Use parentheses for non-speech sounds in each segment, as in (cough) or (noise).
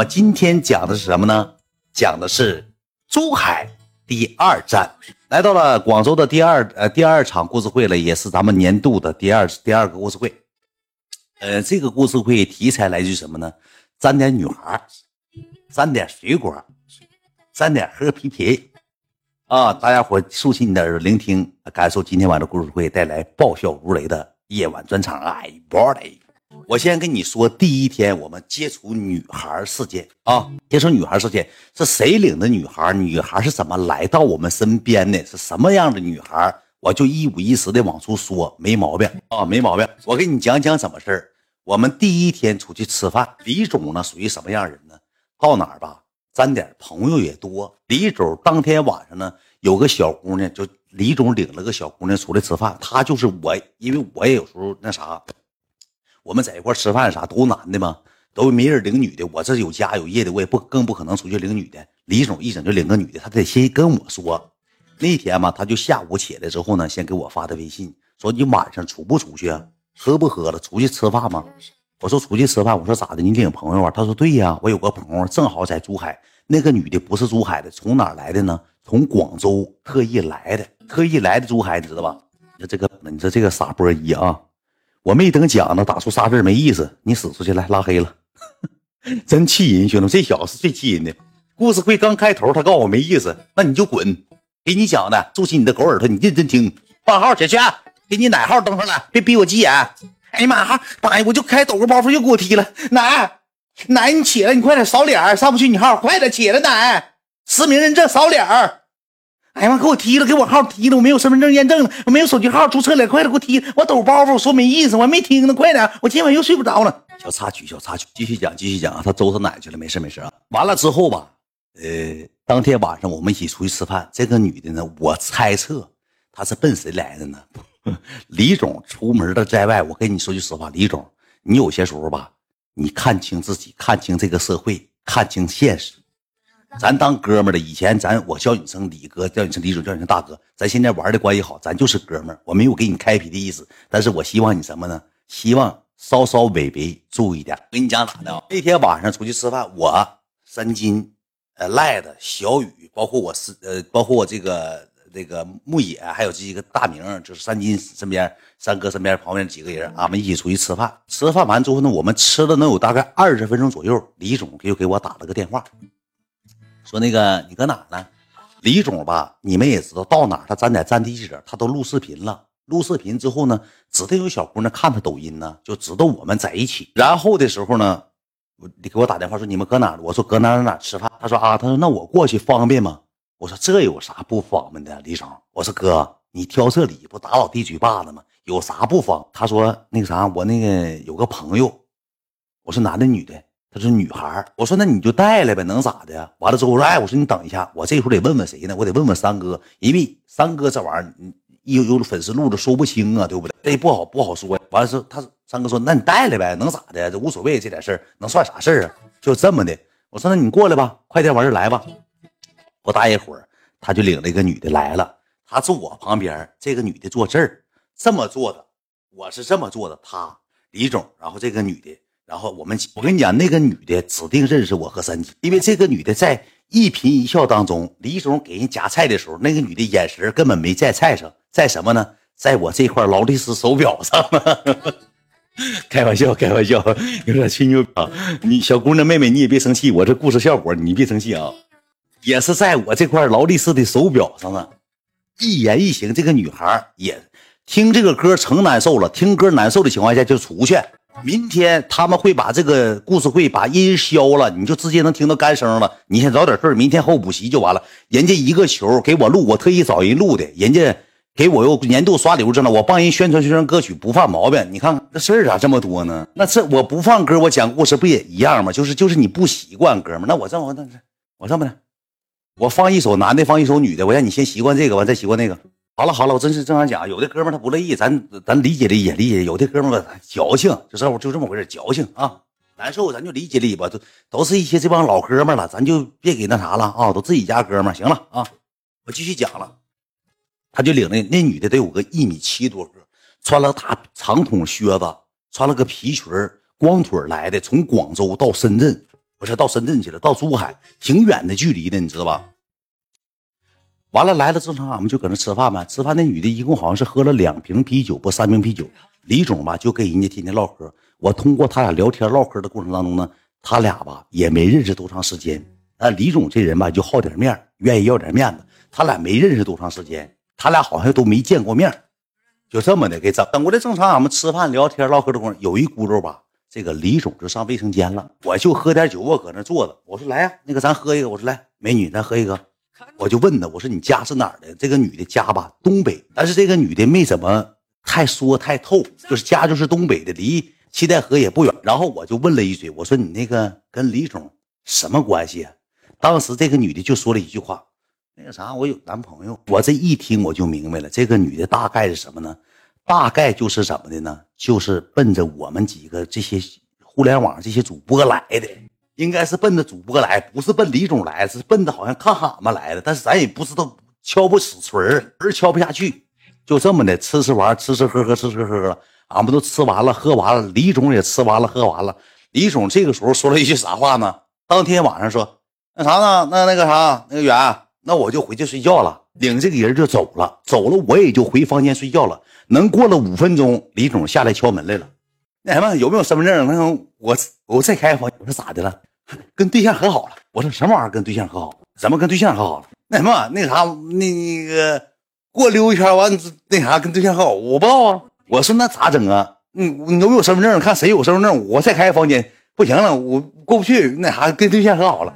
么今天讲的是什么呢？讲的是珠海第二站，来到了广州的第二呃第二场故事会了，也是咱们年度的第二第二个故事会。呃，这个故事会题材来自于什么呢？沾点女孩，沾点水果，沾点喝啤啤啊！大家伙竖起你的耳朵聆听，感受今天晚上故事会带来爆笑如雷的夜晚专场。I b o d y！我先跟你说，第一天我们接触女孩事件啊，接触女孩事件是谁领的女孩？女孩是怎么来到我们身边的？是什么样的女孩？我就一五一十的往出说，没毛病啊，没毛病。我给你讲讲怎么事。我们第一天出去吃饭，李总呢属于什么样人呢？到哪儿吧，沾点朋友也多。李总当天晚上呢，有个小姑娘，就李总领了个小姑娘出来吃饭。她就是我，因为我也有时候那啥，我们在一块吃饭啥都男的嘛，都没人领女的。我这有家有业的，我也不更不可能出去领女的。李总一整就领个女的，他得先跟我说。那天嘛，他就下午起来之后呢，先给我发的微信，说你晚上出不出去啊？喝不喝了？出去吃饭吗？我说出去吃饭。我说咋的？你领朋友啊？他说对呀，我有个朋友正好在珠海。那个女的不是珠海的，从哪来的呢？从广州特意来的，特意来的珠海，你知道吧？你说这个，你说这个傻波一啊！我没等讲呢，打出仨字没意思，你死出去来拉黑了，(laughs) 真气人，兄弟们，这小子是最气人的。故事会刚开头，他告诉我没意思，那你就滚。给你讲的，竖起你的狗耳朵，你认真听。换号，小轩，给你奶号登上来，别逼我急眼。哎呀妈哈，大爷，我就开抖个包袱，又给我踢了。奶奶，你起来，你快点扫脸，上不去你号，快点起来，奶，实名认证扫脸。哎呀妈，给我踢了，给我号踢了，我没有身份证验证了，我没有手机号注册了，快点给我踢，我抖包袱，我说没意思，我还没听呢，快点，我今晚又睡不着了。小插曲，小插曲，继续讲，继续讲啊，他周他奶去了，没事没事啊。完了之后吧。呃，当天晚上我们一起出去吃饭。这个女的呢，我猜测她是奔谁来的呢？(laughs) 李总出门的在外，我跟你说句实话，李总，你有些时候吧，你看清自己，看清这个社会，看清现实。咱当哥们儿的，以前咱我叫你声李哥，叫你声李总，叫你声大哥。咱现在玩的关系好，咱就是哥们我没有给你开皮的意思，但是我希望你什么呢？希望稍稍微微注意点。跟你讲咋的？那天晚上出去吃饭，我三金。呃，赖子小雨，包括我是呃，包括我这个那个牧野，还有这几个大名，就是三金身边三哥身边旁边几个人，俺们一起出去吃饭。吃饭完之后呢，我们吃了能有大概二十分钟左右，李总又给我打了个电话，说那个你搁哪呢？李总吧，你们也知道，到哪他站在站地址，他都录视频了。录视频之后呢，指定有小姑娘看他抖音呢，就知道我们在一起。然后的时候呢。你给我打电话说你们搁哪？我说搁哪哪哪吃饭。他说啊，他说那我过去方便吗？我说这有啥不方便的，李总。我说哥，你挑这理不打老弟嘴巴子吗？有啥不方？他说那个啥，我那个有个朋友。我说男的女的？他说女孩。我说那你就带来呗，能咋的呀？完了之后我说哎，我说你等一下，我这会儿得问问谁呢？我得问问三哥，因为三哥这玩意儿，有有粉丝路子说不清啊，对不对？这不好不好说。完了之后他。三哥说：“那你带来呗，能咋的？这无所谓，这点事儿能算啥事儿啊？就这么的。”我说：“那你过来吧，快点往这来吧。”不大一会儿，他就领了一个女的来了。他坐我旁边，这个女的坐这儿，这么坐的。我是这么坐的，他李总，然后这个女的，然后我们，我跟你讲，那个女的指定认识我和三姐，因为这个女的在一颦一笑当中，李总给人夹菜的时候，那个女的眼神根本没在菜上，在什么呢？在我这块劳力士手表上。(laughs) 开玩笑，开玩笑，有点吹牛啊！你小姑娘妹妹，你也别生气，我这故事效果你别生气啊。也是在我这块劳力士的手表上啊，一言一行，这个女孩也听这个歌成难受了，听歌难受的情况下就出去。明天他们会把这个故事会把音消了，你就直接能听到干声了。你先找点事明天后补习就完了。人家一个球给我录，我特意找人录的，人家。给我又年度刷流着呢，我帮人宣传宣传歌曲不犯毛病。你看这事儿咋这么多呢？那这我不放歌，我讲故事不也一样吗？就是就是你不习惯，哥们那我这么那我这么的，我放一首男的，放一首女的，我让你先习惯这个，完再习惯那个。好了好了，我真是正常讲。有的哥们他不乐意，咱咱理解理解理解。有的哥们矫情，就这就这么回事，矫情啊，难受咱就理解理解吧。都都是一些这帮老哥们了，咱就别给那啥了啊，都自己家哥们行了啊，我继续讲了。他就领那那女的得有个一米七多个，穿了大长筒靴子，穿了个皮裙光腿来的，从广州到深圳，不是到深圳去了，到珠海，挺远的距离的，你知道吧？完了来了，正常俺们就搁那吃饭呗。吃饭那女的一共好像是喝了两瓶啤酒，不三瓶啤酒。李总吧就跟人家天天唠嗑。我通过他俩聊天唠嗑的过程当中呢，他俩吧也没认识多长时间。啊，李总这人吧就好点面，愿意要点面子。他俩没认识多长时间，他俩好像都没见过面，就这么的给整等过来。正常俺们吃饭聊天唠嗑的过程，有一轱辘吧，这个李总就上卫生间了。我就喝点酒，我搁那坐着。我说来呀，那个咱喝一个。我说来，美女，咱喝一个。我就问他，我说你家是哪儿的？这个女的家吧，东北，但是这个女的没怎么太说太透，就是家就是东北的，离七台河也不远。然后我就问了一嘴，我说你那个跟李总什么关系？啊当时这个女的就说了一句话，那个啥，我有男朋友。我这一听我就明白了，这个女的大概是什么呢？大概就是怎么的呢？就是奔着我们几个这些互联网这些主播来的。应该是奔着主播来，不是奔李总来，是奔着好像看俺们来的。但是咱也不知道敲不死锤儿，儿敲不下去，就这么的吃吃玩，吃吃喝喝，吃吃喝喝，俺们都吃完了，喝完了。李总也吃完了，喝完了。李总这个时候说了一句啥话呢？当天晚上说那啥呢？那那个啥，那个远，那我就回去睡觉了，领这个人就走了。走了，我也就回房间睡觉了。能过了五分钟，李总下来敲门来了。那什么，有没有身份证？那我我再开房。我说咋的了？(laughs) 跟对象和好了，我说什么玩意儿？跟对象和好？怎么跟对象和好了？那什么，那啥，那那个过溜一圈完，那啥跟对象和好？我不知道啊。我说那咋整啊？你你都有身份证？看谁有身份证，我再开个房间。不行了，我过不去。那啥，跟对象和好了。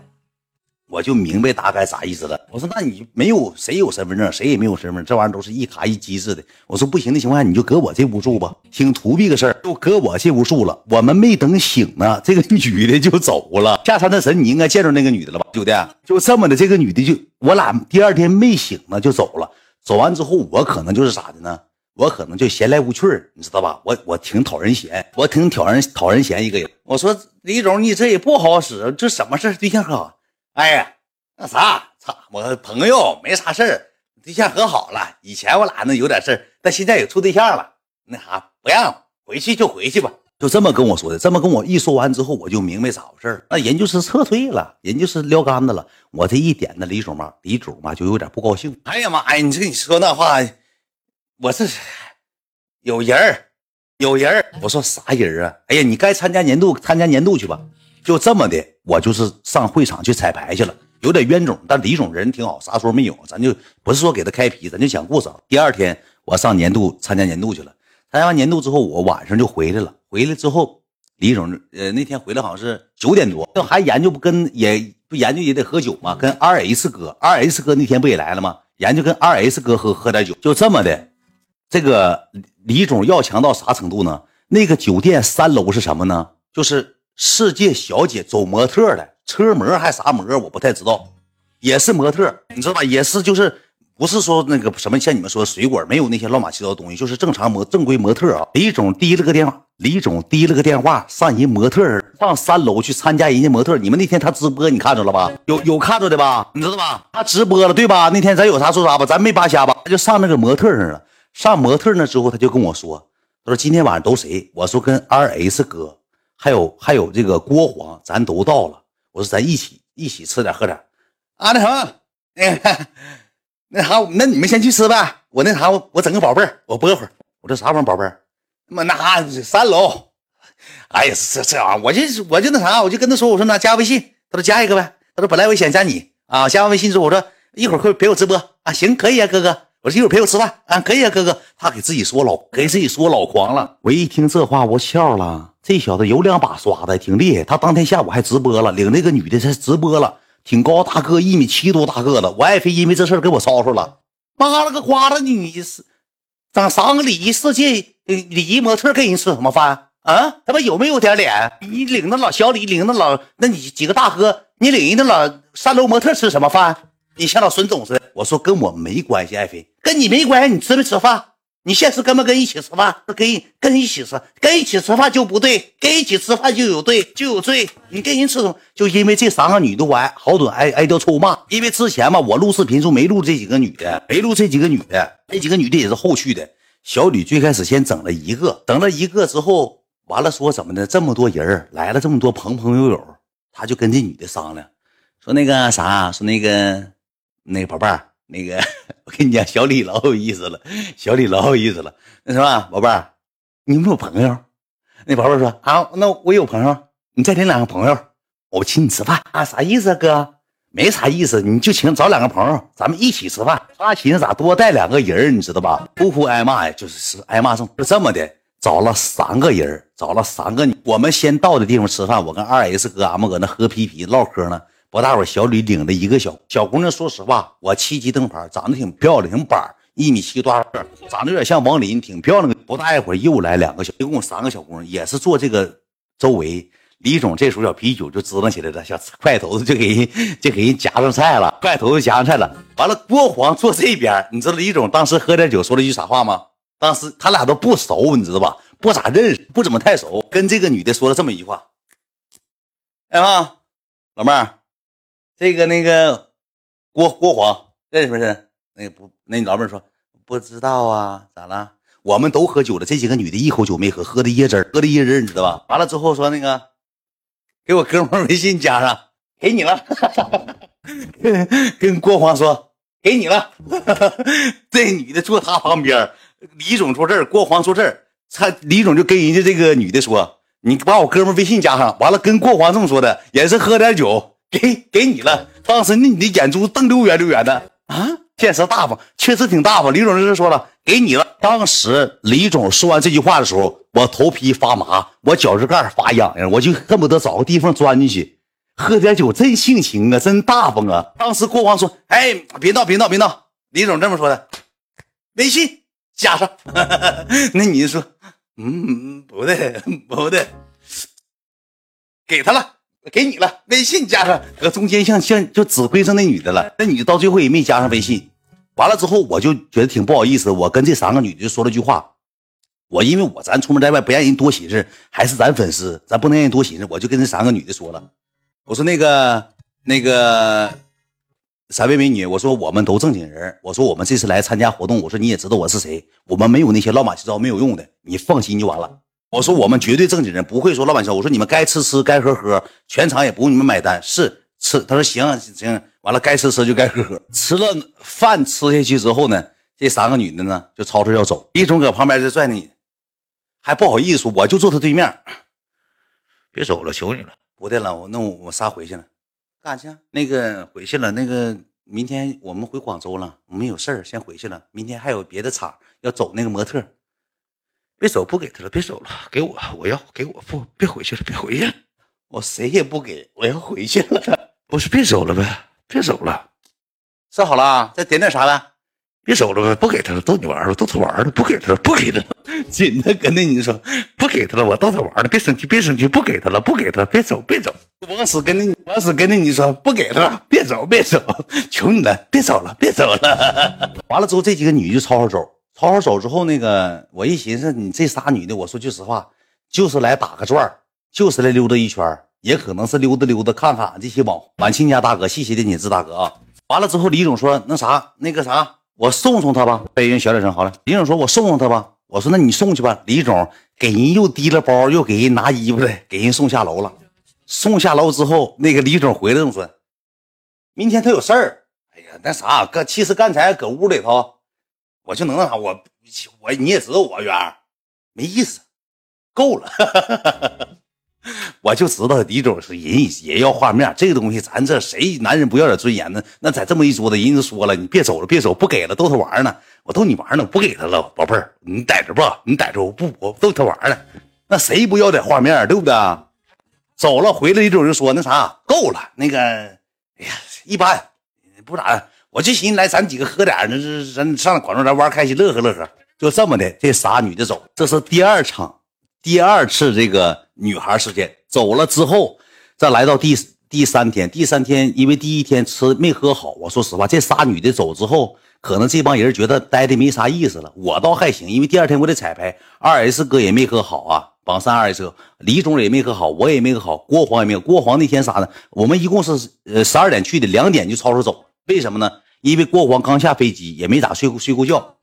我就明白大概啥意思了。我说，那你没有谁有身份证，谁也没有身份证，这玩意儿都是一卡一机制的。我说不行的情况下，你就搁我这屋住吧。挺图逼个事儿，就搁我这屋住了。我们没等醒呢，这个女的就走了。下山的神，你应该见着那个女的了吧，兄弟？就这么的，这个女的就我俩第二天没醒呢，就走了。走完之后，我可能就是咋的呢？我可能就闲来无趣你知道吧？我我挺讨人嫌，我挺讨人讨人嫌一个人。我说李总，你这也不好使，这什么事对象好？哎呀，那啥，操，我朋友没啥事儿，对象和好了。以前我俩那有点事儿，但现在也处对象了。那啥，不让回去就回去吧，就这么跟我说的。这么跟我一说完之后，我就明白咋回事那人就是撤退了，人就是撂杆子了。我这一点呢，李总嘛，李总嘛就有点不高兴。哎呀妈呀，你这你说那话，我这有人儿，有人儿。我说啥人啊？哎呀，你该参加年度，参加年度去吧。就这么的，我就是上会场去彩排去了，有点冤种，但李总人挺好，啥说没有，咱就不是说给他开皮，咱就讲故事。第二天我上年度参加年度去了，参加完年度之后，我晚上就回来了。回来之后，李总呃那天回来好像是九点多，还研究不跟也不研究也得喝酒嘛，跟 R S 哥，R S 哥那天不也来了吗？研究跟 R S 哥喝喝点酒，就这么的。这个李总要强到啥程度呢？那个酒店三楼是什么呢？就是。世界小姐走模特的车模还啥模，我不太知道，也是模特，你知道吧？也是就是不是说那个什么像你们说水果，没有那些乱七八糟东西，就是正常模正规模特啊。李总提了个电话，李总提了个电话上人模特上三楼去参加人家模特。你们那天他直播你看着了吧？有有看着的吧？你知道吧？他直播了对吧？那天咱有啥说啥吧，咱没扒瞎吧？他就上那个模特上了。上模特那之后，他就跟我说，他说今天晚上都谁？我说跟 R S 哥。还有还有这个郭黄，咱都到了。我说咱一起一起吃点喝点啊，那什么，那那啥，那你们先去吃呗。我那啥，我我整个宝贝儿，我播会儿。我这啥玩意，宝贝儿？妈那三楼。哎呀，这这玩意儿，我就我就那啥，我就跟他说，我说那加微信，他说加一个呗。他说本来我想加你啊，加完微信之后，我说一会儿会陪我直播啊，行，可以啊，哥哥。我说一会儿陪我吃饭啊，可以啊，哥哥。他给自己说老给自己说老狂了。我一听这话，我笑了。这小子有两把刷子，挺厉害。他当天下午还直播了，领那个女的在直播了，挺高大个，一米七多大个子。我爱妃因为这事儿跟我吵吵了，妈了个瓜了，你是长三个礼仪世界礼仪模特，跟人吃什么饭啊？他妈有没有点脸？你领那老小李，领那老那你几个大哥，你领人那老三楼模特吃什么饭？你像老孙总似的。我说跟我没关系，爱妃跟你没关系，你吃没吃饭？你现实跟不跟一起吃饭？跟跟一起吃，跟一起吃饭就不对，跟一起吃饭就有对，就有罪。你跟人吃什么？就因为这三个女的，我挨好多挨挨掉臭骂。因为之前嘛，我录视频时候没录这几个女的，没录这几个女的，那几个女的也是后续的。小吕最开始先整了一个，整了一个之后，完了说怎么的？这么多人来了，这么多朋朋友友，他就跟这女的商量，说那个啥，说那个那个宝贝儿，那个我跟你讲，小李老有意思了，小李老有意思了。那什么，宝贝儿，你有没有朋友？那宝贝儿说啊，那我有朋友，你再领两个朋友，我请你吃饭啊？啥意思啊，哥？没啥意思，你就请找两个朋友，咱们一起吃饭。他寻思咋多带两个人你知道吧？呼呼挨骂呀，就是是挨骂中，就这么的，找了三个人，找了三个。我们先到的地方吃饭，我跟二 S 哥俺们搁那喝啤啤唠嗑呢。不大会儿，小吕领着一个小小姑娘，说实话，我七级灯牌，长得挺漂亮，挺板一米七多，长得有点像王林，挺漂亮的。不大一会儿，又来两个小，一共三个小姑娘，也是坐这个周围。李总这时候小啤酒就支棱起来了，小筷头子就给人就给人夹上菜了，筷头子夹上菜了。完了，郭黄坐这边，你知道李总当时喝点酒说了一句啥话吗？当时他俩都不熟，你知道吧？不咋认识，不怎么太熟。跟这个女的说了这么一句话：“哎妈，老妹儿，这个那个郭郭黄认识不认识？那个不，那老妹说不知道啊，咋了？我们都喝酒了，这几个女的一口酒没喝，喝的椰汁喝的椰汁你知道吧？完了之后说那个。”给我哥们微信加上，给你了。(laughs) 跟郭黄说，给你了。(laughs) 这女的坐他旁边，李总坐这儿，郭黄坐这儿。他李总就跟人家这个女的说：“你把我哥们微信加上。”完了，跟郭黄这么说的，也是喝点酒，给给你了。当时那你的眼珠瞪溜圆溜圆的啊，见识大方，确实挺大方。李总就是说了，给你了。当时李总说完这句话的时候。我头皮发麻，我脚趾盖发痒痒，我就恨不得找个地方钻进去，喝点酒，真性情啊，真大方啊！当时国王说：“哎，别闹，别闹，别闹。”李总这么说的，微信加上。那你就说：“嗯，不对，不对，给他了，给你了，微信加上。”搁中间像像就指挥上那女的了，那女的到最后也没加上微信。完了之后，我就觉得挺不好意思，我跟这三个女的说了句话。我因为我咱出门在外不让人多寻思，还是咱粉丝，咱不能让人多寻思。我就跟这三个女的说了，我说那个那个三位美女，我说我们都正经人，我说我们这次来参加活动，我说你也知道我是谁，我们没有那些乱码七糟没有用的，你放心就完了。我说我们绝对正经人，不会说老板笑。我说你们该吃吃，该喝喝，全场也不用你们买单，是吃。他说行行，完了该吃吃就该喝喝。吃了饭吃下去之后呢，这三个女的呢就吵吵要走，李总搁旁边就拽你。还不好意思，我就坐他对面。别走了，求你了。不对了，我那我我仨回去了，干啥去？那个回去了。那个明天我们回广州了，我们有事儿，先回去了。明天还有别的场要走那个模特。别走，不给他了，别走了，给我，我要给我不，别回去了，别回去了，我谁也不给，我要回去了。(laughs) 不是，别走了呗，别走了。说好了，再点点啥呗。别走了呗，不给他了，逗你玩了，逗他玩了，不给他了，不给他了，(laughs) 紧的跟那你说，不给他了，我逗他玩了，别生气，别生气，不给他了，不给他，别走，别走，往死跟那往死跟那你说，不给他了，别走，别走，求你了，别走了，别走了。(laughs) 完了之后，这几个女就吵吵走，吵吵走之后，那个我一寻思，你这仨女的，我说句实话，就是来打个转就是来溜达一圈也可能是溜达溜达看看这些网晚亲家大哥，谢谢的你，志大哥啊。完了之后，李总说，那啥，那个啥。我送送他吧，背人小点声，好了。李总说：“我送送他吧。”我说：“那你送去吧。”李总给人又提了包，又给人拿衣服的，给人送下楼了。送下楼之后，那个李总回来这么说：“明天他有事儿。”哎呀，那啥，哥，其实刚才搁屋里头，我就能那啥，我我你也知道我圆没意思，够了。(laughs) 我就知道李总是人也要画面，这个东西咱这谁男人不要点尊严呢？那在这么一桌子，人就说了，你别走了，别走，不给了，逗他玩呢。我逗你玩呢，不给他了，宝贝儿，你逮着吧？你逮着我不？我逗他玩呢。那谁不要点画面，对不对？走了回来，李总就说那啥，够了。那个，哎呀，一般，不咋的。我就寻思来咱几个喝点，那是咱上广州咱玩开心，乐呵乐呵。就这么的，这仨女的走，这是第二场。第二次这个女孩事件走了之后，再来到第第三天，第三天因为第一天吃没喝好，我说实话，这仨女的走之后，可能这帮人觉得待的没啥意思了。我倒还行，因为第二天我得彩排，二 S 哥也没喝好啊，榜三二 S 哥，李总也没喝好，我也没喝好，郭黄也没有。郭黄那天啥呢？我们一共是呃十二点去的，两点就吵吵走，为什么呢？因为郭黄刚下飞机，也没咋睡过睡过觉。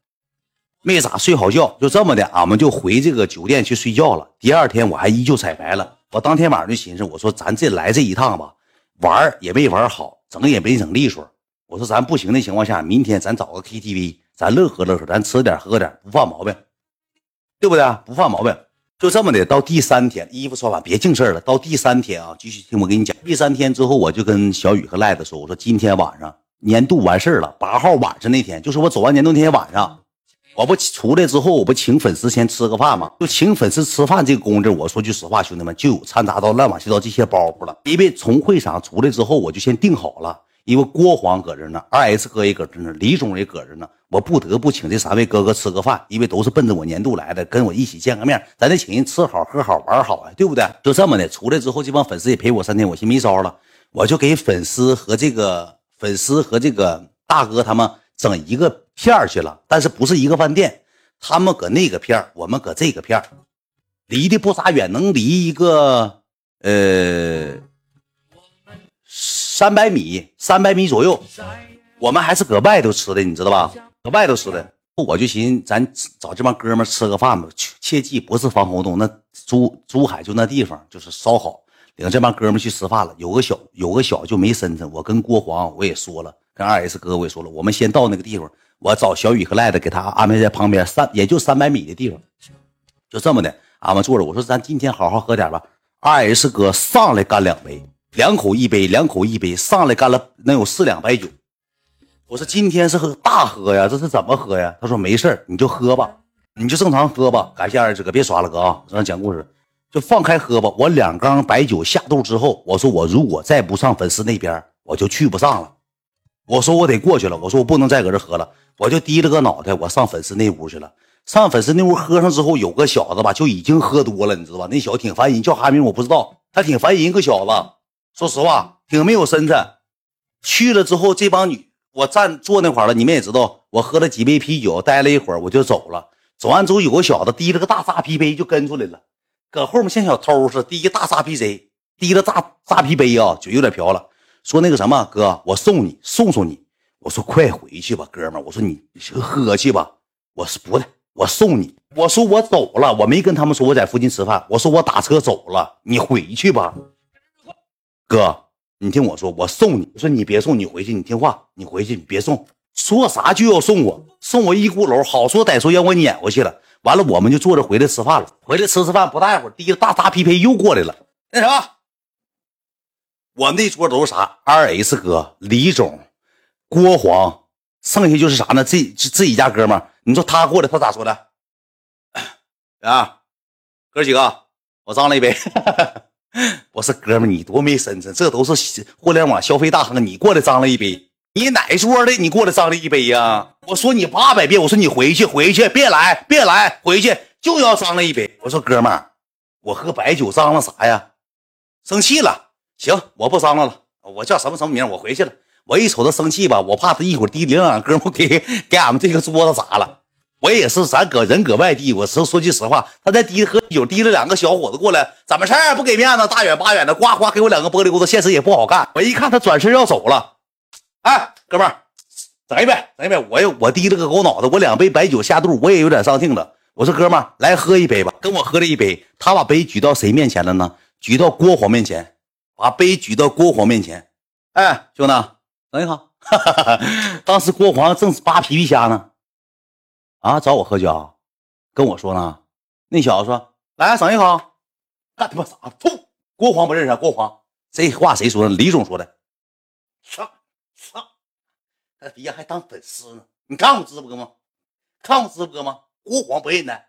没咋睡好觉，就这么的，俺们就回这个酒店去睡觉了。第二天我还依旧彩排了，我当天晚上就寻思，我说咱这来这一趟吧，玩也没玩好，整也没整利索。我说咱不行的情况下，明天咱找个 KTV，咱乐呵乐呵，咱吃点喝点，不犯毛病，对不对？不犯毛病。就这么的，到第三天，衣服穿完，别净事了。到第三天啊，继续听我跟你讲。第三天之后，我就跟小雨和赖子说：“我说今天晚上年度完事了，八号晚上那天，就是我走完年度那天晚上，我不出来之后，我不请粉丝先吃个饭吗？就请粉丝吃饭这个工作，我说句实话，兄弟们就有掺杂到乱七八糟这些包袱了。因为从会场出来之后，我就先定好了。”因为郭黄搁这呢，二 S 哥也搁这呢，李总也搁这呢，我不得不请这三位哥哥吃个饭，因为都是奔着我年度来的，跟我一起见个面，咱得请人吃好喝好玩好啊，对不对？就这么的，出来之后，这帮粉丝也陪我三天，我心没招了，我就给粉丝和这个粉丝和这个大哥他们整一个片儿去了，但是不是一个饭店，他们搁那个片儿我们搁这个片儿离的不咋远，能离一个呃。三百米，三百米左右，我们还是搁外头吃的，你知道吧？搁外头吃的，我就寻思咱找这帮哥们吃个饭吧。切记不是防空洞，那珠珠海就那地方就是烧烤，领这帮哥们去吃饭了。有个小有个小就没身份，我跟郭黄我也说了，跟二 S 哥我也说了，我们先到那个地方，我找小雨和赖子给他安排在旁边三也就三百米的地方，就这么的，俺们坐着。我说咱今天好好喝点吧。二 S 哥上来干两杯。两口一杯，两口一杯，上来干了能有四两白酒。我说今天是喝大喝呀，这是怎么喝呀？他说没事你就喝吧，你就正常喝吧。感谢二 S 哥，别刷了哥啊，正常讲故事，就放开喝吧。我两缸白酒下肚之后，我说我如果再不上粉丝那边，我就去不上了。我说我得过去了，我说我不能再搁这喝了，我就低了个脑袋，我上粉丝那屋去了。上粉丝那屋喝上之后，有个小子吧，就已经喝多了，你知道吧？那小子挺烦人，叫啥名我不知道，他挺烦人，一个小子。说实话，挺没有身份。去了之后，这帮女，我站坐那块了。你们也知道，我喝了几杯啤酒，待了一会儿，我就走了。走完之后，有个小子提了个大扎啤杯就跟出来了，搁后面像小偷似的，提个大扎啤贼，提了大扎啤杯啊，嘴有点瓢了。说那个什么哥，我送你，送送你。我说快回去吧，哥们。我说你喝去吧。我说不的，我送你。我说我走了，我没跟他们说我在附近吃饭。我说我打车走了，你回去吧。哥，你听我说，我送你。我说你别送，你回去，你听话，你回去，你别送。说啥就要送我，送我一鼓楼，好说歹说让我撵回去了。完了，我们就坐着回来吃饭了。回来吃吃饭，不大一会儿，第一个大扎匹配又过来了。那什么，我们那桌都是啥？？R S 哥、李总、郭黄，剩下就是啥呢？自己自己家哥们你说他过来，他咋说的？啊，哥几个，我张了一杯。(laughs) 我说哥们，你多没身份，这都是互联网消费大亨，你过来张了一杯，你哪桌的？你过来张了一杯呀？我说你八百遍，我说你回去，回去，别来，别来，回去就要张了一杯。我说哥们儿，我喝白酒张了啥呀？生气了？行，我不张罗了，我叫什么什么名？我回去了。我一瞅他生气吧，我怕他一会儿提领俺哥们给给俺们这个桌子砸了。我也是，咱搁人搁外地，我说说句实话，他在滴喝酒，滴了两个小伙子过来，怎么事儿？不给面子，大远八远的，呱呱给我两个玻璃骨子，现实也不好干。我一看他转身要走了，哎，哥们儿，整一杯，整一杯。我又我低了个狗脑子，我两杯白酒下肚，我也有点上劲了。我说哥们儿，来喝一杯吧，跟我喝了一杯。他把杯举到谁面前了呢？举到郭黄面前，把杯举到郭黄面前。哎，兄弟，等一下，(laughs) 当时郭黄正扒皮皮虾呢。啊，找我喝酒，跟我说呢。那小子说：“来，整一口。”干他妈啥？吐！郭黄不认识郭黄，这话谁说的？李总说的。上上，他底下还当粉丝呢。你看我直播吗？看我直播吗？郭黄不认得。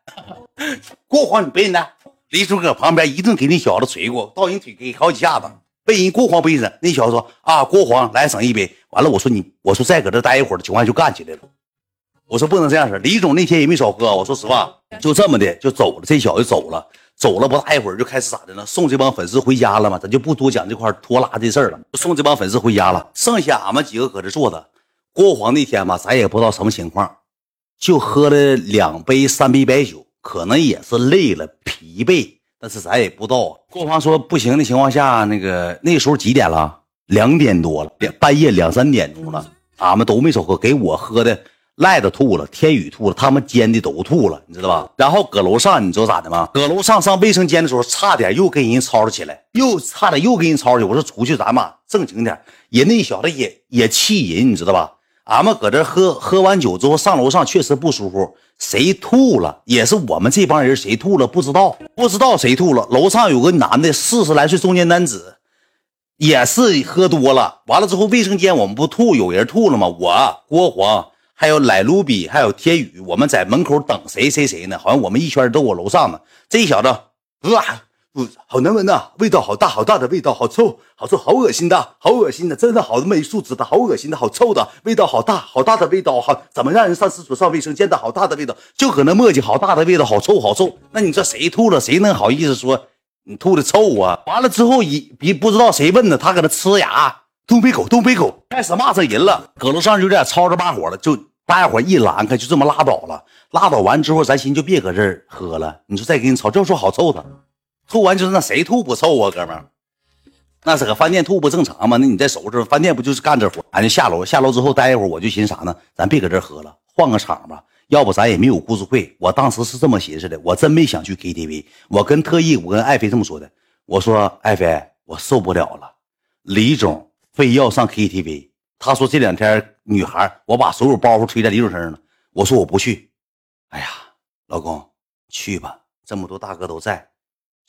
(laughs) 郭黄你不认得？李总搁旁边一顿给那小子捶过，到人腿给好几下子。被人郭黄不认识。那小子说：“啊，郭黄来省一杯。”完了，我说你，我说再搁这待一会儿的情况就干起来了。我说不能这样式李总那天也没少喝。我说实话，就这么的就走了。这小子走了，走了不大一会儿就开始咋的呢？送这帮粉丝回家了嘛？咱就不多讲这块拖拉这事儿了，就送这帮粉丝回家了。剩下俺们几个搁这坐着。郭黄那天吧，咱也不知道什么情况，就喝了两杯、三杯白酒，可能也是累了、疲惫，但是咱也不知道。郭黄说不行的情况下，那个那时候几点了？两点多了，半夜两三点钟了，俺们都没少喝，给我喝的。赖的吐了，天宇吐了，他们煎的都吐了，你知道吧？然后搁楼上，你知道咋的吗？搁楼上上卫生间的时候，差点又跟人吵吵起来，又差点又跟人吵吵起来。我说出去咱妈正经点，人那小子也也气人，你知道吧？俺们搁这喝喝完酒之后上楼上，确实不舒服。谁吐了？也是我们这帮人谁吐了？不知道，不知道谁吐了。楼上有个男的，四十来岁中年男子，也是喝多了。完了之后，卫生间我们不吐，有人吐了吗？我郭黄还有莱卢比还有天宇，我们在门口等谁谁谁呢？好像我们一圈都我楼上呢。这小子，哇！不，好难闻呐，味道好大好大的味道，好臭，好臭，好恶心的，好恶心的，真的好没素质的，好恶心的，好臭的味道，好大好大的味道，好怎么让人上厕所上卫生间的好大的味道，就搁那磨叽，好大的味道，好臭好臭。那你说谁吐了，谁能好意思说你吐的臭啊？完了之后一比不知道谁问的，他搁那呲牙，东北口，东北口，开始骂上人了，搁楼上有点吵着把火了，就大家伙一拦开，就这么拉倒了。拉倒完之后，咱寻就别搁这儿喝了。你说再给你吵，就说好臭他。吐完就是那谁吐不臭啊，哥们儿，那是搁饭店吐不正常吗？那你再收拾饭店不就是干这活？俺就下楼，下楼之后待一会儿，我就寻啥呢？咱别搁这喝了，换个场吧。要不咱也没有故事会。我当时是这么寻思的，我真没想去 KTV。我跟特意，我跟爱妃这么说的，我说爱妃，我受不了了，李总非要上 KTV。他说这两天女孩，我把所有包袱推在李总身上了。我说我不去。哎呀，老公去吧，这么多大哥都在。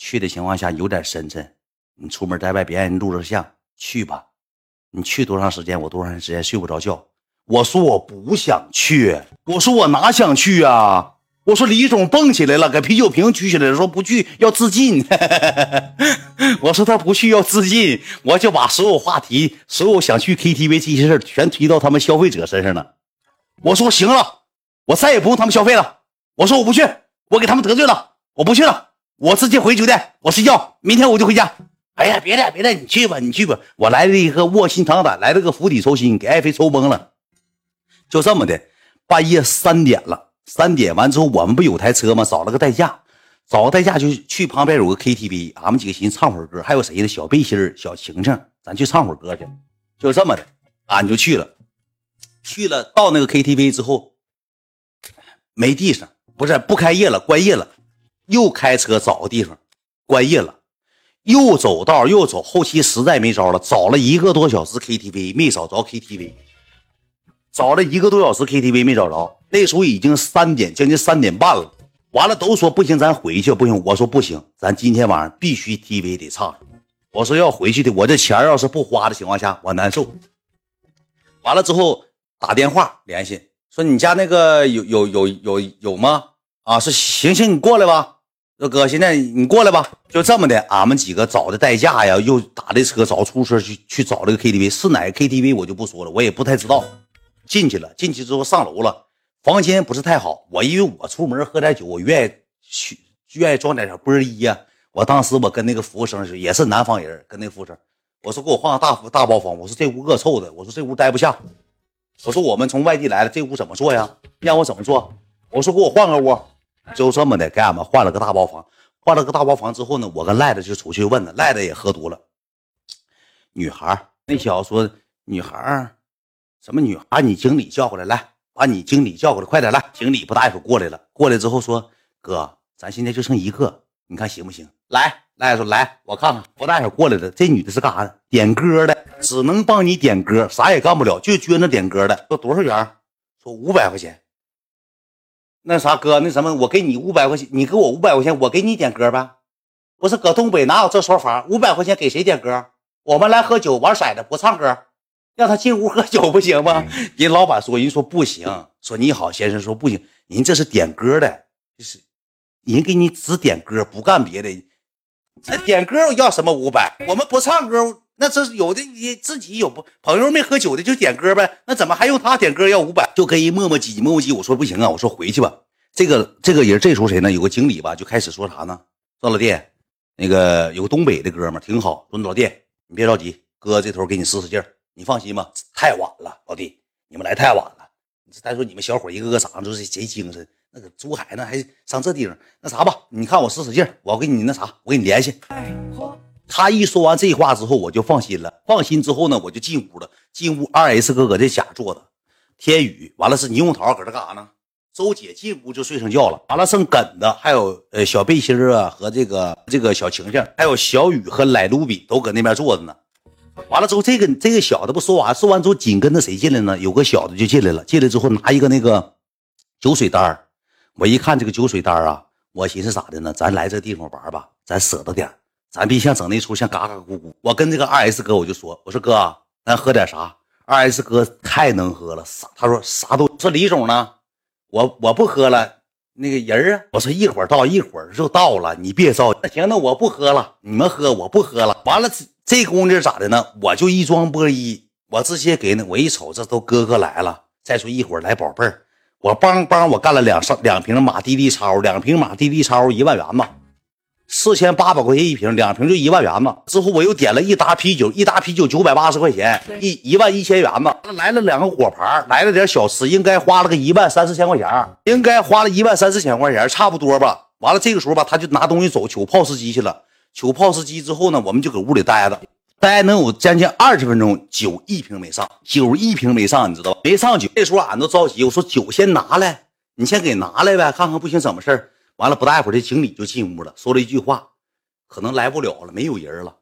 去的情况下有点深沉，你出门在外别让人录着像，去吧。你去多长时间，我多长时间睡不着觉。我说我不想去，我说我哪想去啊？我说李总蹦起来了，给啤酒瓶举起来了，说不去要自尽。(laughs) 我说他不去要自尽，我就把所有话题，所有想去 KTV 这些事全推到他们消费者身上了。我说行了，我再也不用他们消费了。我说我不去，我给他们得罪了，我不去了。我直接回酒店，我睡觉，明天我就回家。哎呀，别的别的，你去吧，你去吧。我来了一个卧薪尝胆，来了个釜底抽薪，给爱妃抽懵了。就这么的，半夜三点了，三点完之后，我们不有台车吗？找了个代驾，找个代驾就去旁边有个 KTV，俺们几个寻思唱会儿歌，还有谁呢？小背心小晴晴，咱去唱会儿歌去。就这么的，俺就去了。去了到那个 KTV 之后，没地上，不是不开业了，关业了。又开车找个地方，关业了，又走道又走，后期实在没招了，找了一个多小时 KTV 没找着 KTV，找了一个多小时 KTV 没找着，那时候已经三点将近三点半了，完了都说不行，咱回去不行，我说不行，咱今天晚上必须 TV 得唱，我说要回去的，我这钱要是不花的情况下，我难受。完了之后打电话联系，说你家那个有有有有有吗？啊，是行行，你过来吧，那哥，现在你过来吧，就这么的，俺们几个找的代驾呀，又打的车，找出租车去去找这个 KTV，是哪个 KTV 我就不说了，我也不太知道。进去了，进去之后上楼了，房间不是太好，我因为我出门喝点酒，我愿意去，愿意装点小波儿衣呀。我当时我跟那个服务生也是南方人，跟那服务生，我说给我换个大大包房，我说这屋恶臭的，我说这屋待不下，我说我们从外地来了，这屋怎么做呀？让我怎么做？我说给我换个屋。就这么的给俺们换了个大包房，换了个大包房之后呢，我跟赖子就出去问了，赖子也喝多了。女孩那小子说：“女孩什么女孩？你经理叫过来，来，把你经理叫过来，快点来。”经理不大一会儿过来了，过来之后说：“哥，咱现在就剩一个，你看行不行？”来，赖子说：“来，我看看。”不大一会儿过来了，这女的是干啥的？点歌的，只能帮你点歌，啥也干不了，就撅着点歌的。说多少元？说五百块钱。那啥哥，那什么，我给你五百块钱，你给我五百块钱，我给你点歌呗。不是搁东北哪有这说法？五百块钱给谁点歌？我们来喝酒玩骰子不唱歌，让他进屋 (laughs) 喝酒不行吗？人老板说，人说不行，说你好先生说不行，人这是点歌的，就是人给你只点歌不干别的，这点歌要什么五百？我们不唱歌。那这有的，你自己有不朋友没喝酒的就点歌呗？那怎么还用他点歌要五百？就跟人磨磨唧磨磨唧。我说不行啊，我说回去吧。这个这个人这时候谁呢？有个经理吧，就开始说啥呢？说老弟，那个有个东北的哥们挺好。说老弟，你别着急，哥这头给你使使劲儿。你放心吧，太晚了，老弟，你们来太晚了。再说你们小伙一个个长得都是贼精神，那个珠海呢还上这地方，那啥吧？你看我使使劲儿，我给你那啥，我给你联系。他一说完这话之后，我就放心了。放心之后呢，我就进屋了。进屋，二 S 哥搁这家坐着，天宇，完了是猕猴桃搁这干啥呢？周姐进屋就睡上觉了，完了剩梗子，还有呃小背心啊和这个这个小晴晴，还有小雨和莱卢比都搁那边坐着呢。完了之后，这个这个小的不说完，说完之后紧跟着谁进来呢？有个小的就进来了，进来之后拿一个那个酒水单我一看这个酒水单啊，我寻思咋的呢？咱来这地方玩吧，咱舍得点咱别像整那出像嘎嘎咕咕。我跟这个二 S 哥我就说，我说哥，咱喝点啥？二 S 哥太能喝了，啥？他说啥都。说李总呢？我我不喝了，那个人啊，我说一会儿到，一会儿就到了，你别着急。那行，那我不喝了，你们喝，我不喝了。完了，这这功夫咋的呢？我就一装波一，我直接给，我一瞅，这都哥哥来了。再说一会儿来宝贝儿，我帮帮我干了两上两瓶马蒂利超，两瓶马蒂利超一万元吧。四千八百块钱一瓶，两瓶就一万元子。之后我又点了一打啤酒，一打啤酒九百八十块钱，一一万一千元子。来了两个果盘，来了点小吃，应该花了个一万三四千块钱，应该花了一万三四千块钱，差不多吧。完了这个时候吧，他就拿东西走，取 POS 机去了。取 POS 机之后呢，我们就搁屋里待着，待能有将近二十分钟，酒一瓶没上，酒一瓶没上，你知道吧？没上酒。这时候俺都着急，我说酒先拿来，你先给拿来呗，看看不行怎么事完了，不大一会儿，这经理就进屋了，说了一句话：“可能来不了了，没有人了。”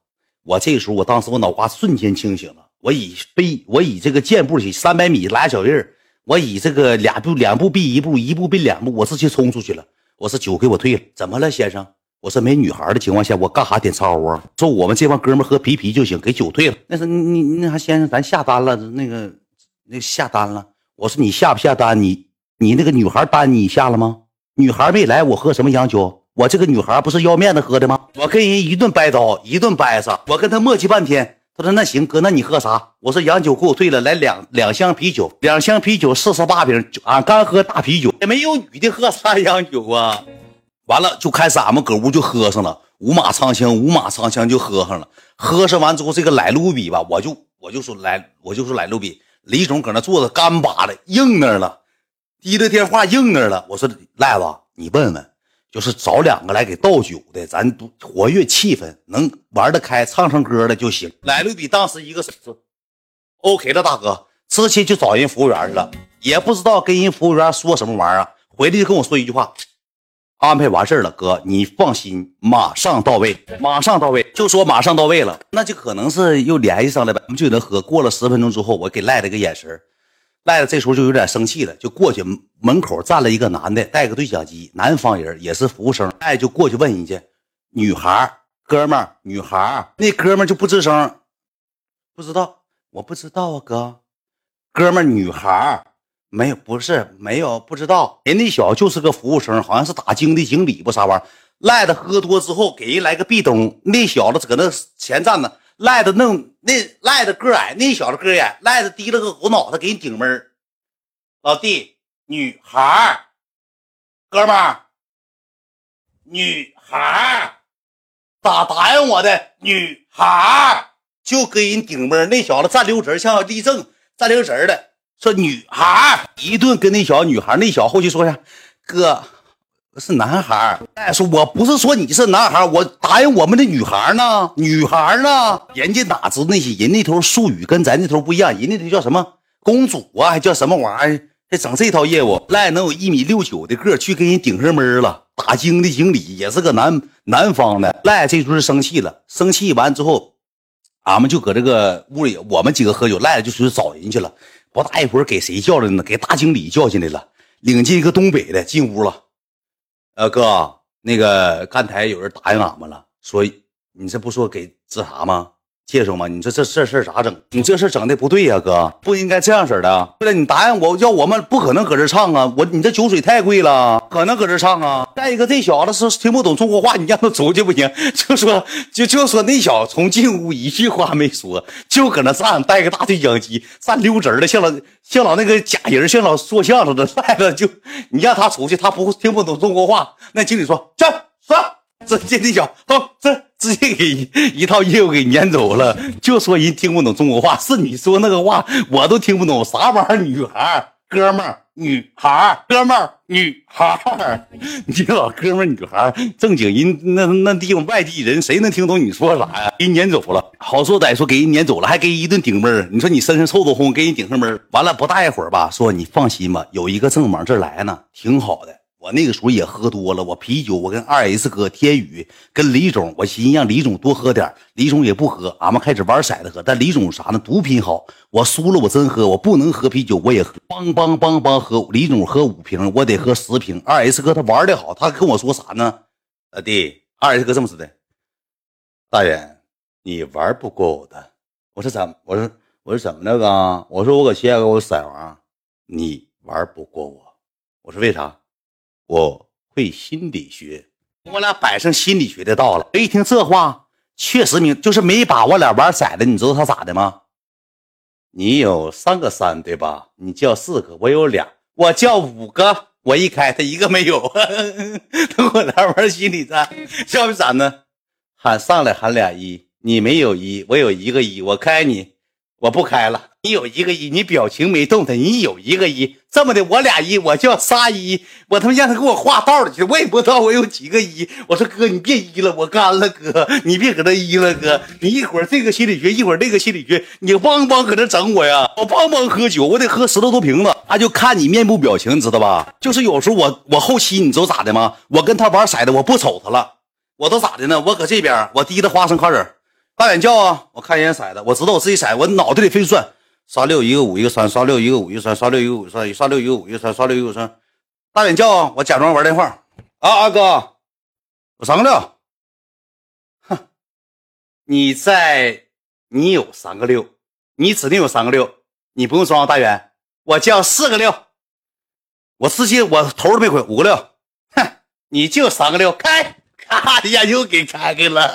我这时候，我当时我脑瓜瞬间清醒了。我以飞，我以这个箭步起三百米拉小印儿，我以这个俩步两步避一步，一步避两步，我直接冲出去了。我说：“酒给我退了，怎么了，先生？”我说：“没女孩的情况下，我干啥点招啊？说我们这帮哥们喝啤啤就行，给酒退了。”那是你那啥先生，咱下单了，那个那下单了。我说：“你下不下单？你你那个女孩单你下了吗？”女孩没来，我喝什么洋酒？我这个女孩不是要面子喝的吗？我跟人一顿掰刀，一顿掰扯，我跟他磨叽半天。他说：“那行哥，那你喝啥？”我说：“洋酒给我退了，来两两箱啤酒，两箱啤酒四十八瓶，俺干喝大啤酒，也没有女的喝啥洋酒啊。”完了就开始俺们搁屋就喝上了，五马长枪，五马长枪就喝上了。喝上完之后，这个来路比吧，我就我就说来，我就说来路比，李总搁那坐着干巴的硬那了。提着电话硬那了，我说赖子，你问问，就是找两个来给倒酒的，咱都活跃气氛，能玩得开，唱唱歌的就行。来了比当时一个手势，OK 了，大哥，直接就找人服务员去了，也不知道跟人服务员说什么玩意儿，回来就跟我说一句话，安排完事了，哥，你放心，马上到位，马上到位，就说马上到位了，那就可能是又联系上了呗，我们就那喝。过了十分钟之后，我给赖了个眼神赖子这时候就有点生气了，就过去门口站了一个男的，带个对讲机，南方人也是服务生。哎，就过去问人家，女孩哥们，女孩那哥们就不吱声，不知道，我不知道啊，哥，哥们，女孩没有，不是没有，不知道。人那小子就是个服务生，好像是打经的经理不啥玩意儿。赖子喝多之后给人来个壁咚，那小子搁那前站着。赖的弄那赖的个矮，那小子个矮，赖的低了个狗脑袋给你顶门老弟，女孩哥们，女孩咋答应我的？女孩就给人顶门那小子站溜直像立正站溜直的，说女孩一顿跟那小女孩，那小后期说啥？哥。是男孩儿，赖，说我不是说你是男孩儿我答应我们的女孩儿呢，女孩儿呢？人家哪知那些人那头术语跟咱这头不一样，人那头叫什么公主啊，还叫什么玩意儿？还整这套业务，赖能有一米六九的个去跟人顶上门了。打经的经理也是个南南方的，赖这时候生气了，生气完之后，俺们就搁这个屋里，我们几个喝酒，赖就出去找人去了。不大一会儿，给谁叫来呢？给大经理叫进来了，领进一个东北的进屋了。呃，哥，那个刚才有人答应俺们了，说你这不说给治啥吗？介绍吗？你说这这事咋整？你这事整的不对呀，哥，不应该这样式的。对了，你答应我，要我们不可能搁这唱啊！我你这酒水太贵了，可能搁这唱啊！再一个，这小子是听不懂中国话，你让他出去不行？就说就就说那小子从进屋一句话没说，就搁那站，带个大对讲机，站溜直的，像老像老那个假人，像老说相声的，(laughs) 带着就你让他出去，他不听不懂中国话。那经理说去说。这这这小好，这直接给一套业务给撵走了，就说人听不懂中国话，是你说那个话我都听不懂，啥玩意儿？女孩哥们儿，女孩哥们儿，女孩儿，(laughs) 你老哥们儿女孩，正经人那那地方外地人，谁能听懂你说啥呀？给人撵走了，好说歹说给人撵走了，还给人一顿顶闷儿。你说你身上臭豆烘，给人顶上闷儿，完了不大一会儿吧，说你放心吧，有一个正往这来呢，挺好的。我那个时候也喝多了，我啤酒，我跟二 S 哥、天宇跟李总，我寻思让李总多喝点，李总也不喝，俺们开始玩骰子喝。但李总啥呢？毒品好，我输了我真喝，我不能喝啤酒我也喝，梆梆梆梆喝。李总喝五瓶，我得喝十瓶。二 S 哥他玩的好，他跟我说啥呢？老弟，二 S 哥这么说的，大远，你玩不过我的。我说怎？我说我说怎么的哥？我说我搁西安我色王，你玩不过我。我说为啥？我会心理学，我俩摆上心理学的道了。一听这话，确实明就是没把我俩玩骰子。你知道他咋的吗？你有三个三对吧？你叫四个，我有俩，我叫五个。我一开，他一个没有。(laughs) 跟我俩玩心理战，要不咋呢？喊上来喊俩一，你没有一，我有一个一，我开你，我不开了。你有一个一，你表情没动弹。你有一个一，这么的，我俩一，我叫仨一，我他妈让他给我画道里去，我也不知道我有几个一。我说哥，你别一了，我干了，哥，你别搁那一了，哥，你一会儿这个心理学，一会儿那个心理学，你帮帮搁那整我呀？我帮帮喝酒，我得喝十多多瓶子。他就看你面部表情，你知道吧？就是有时候我我后期你知道咋的吗？我跟他玩骰子，我不瞅他了，我都咋的呢？我搁这边，我滴的花生花籽大眼叫啊！我看一眼骰子，我知道我自己骰，我脑袋里飞转。刷六一个五一个三，刷六一个五一个三，刷六一个五三，刷六一个五一个三，刷六一个三。大脸叫啊！我假装玩电话啊，阿哥，我三个六。哼，你在，你有三个六，你指定有三个六，你不用装大远，我叫四个六，我直接我头都没回五个六。哼，你就三个六，开。哎 (laughs) 呀，又给开开了，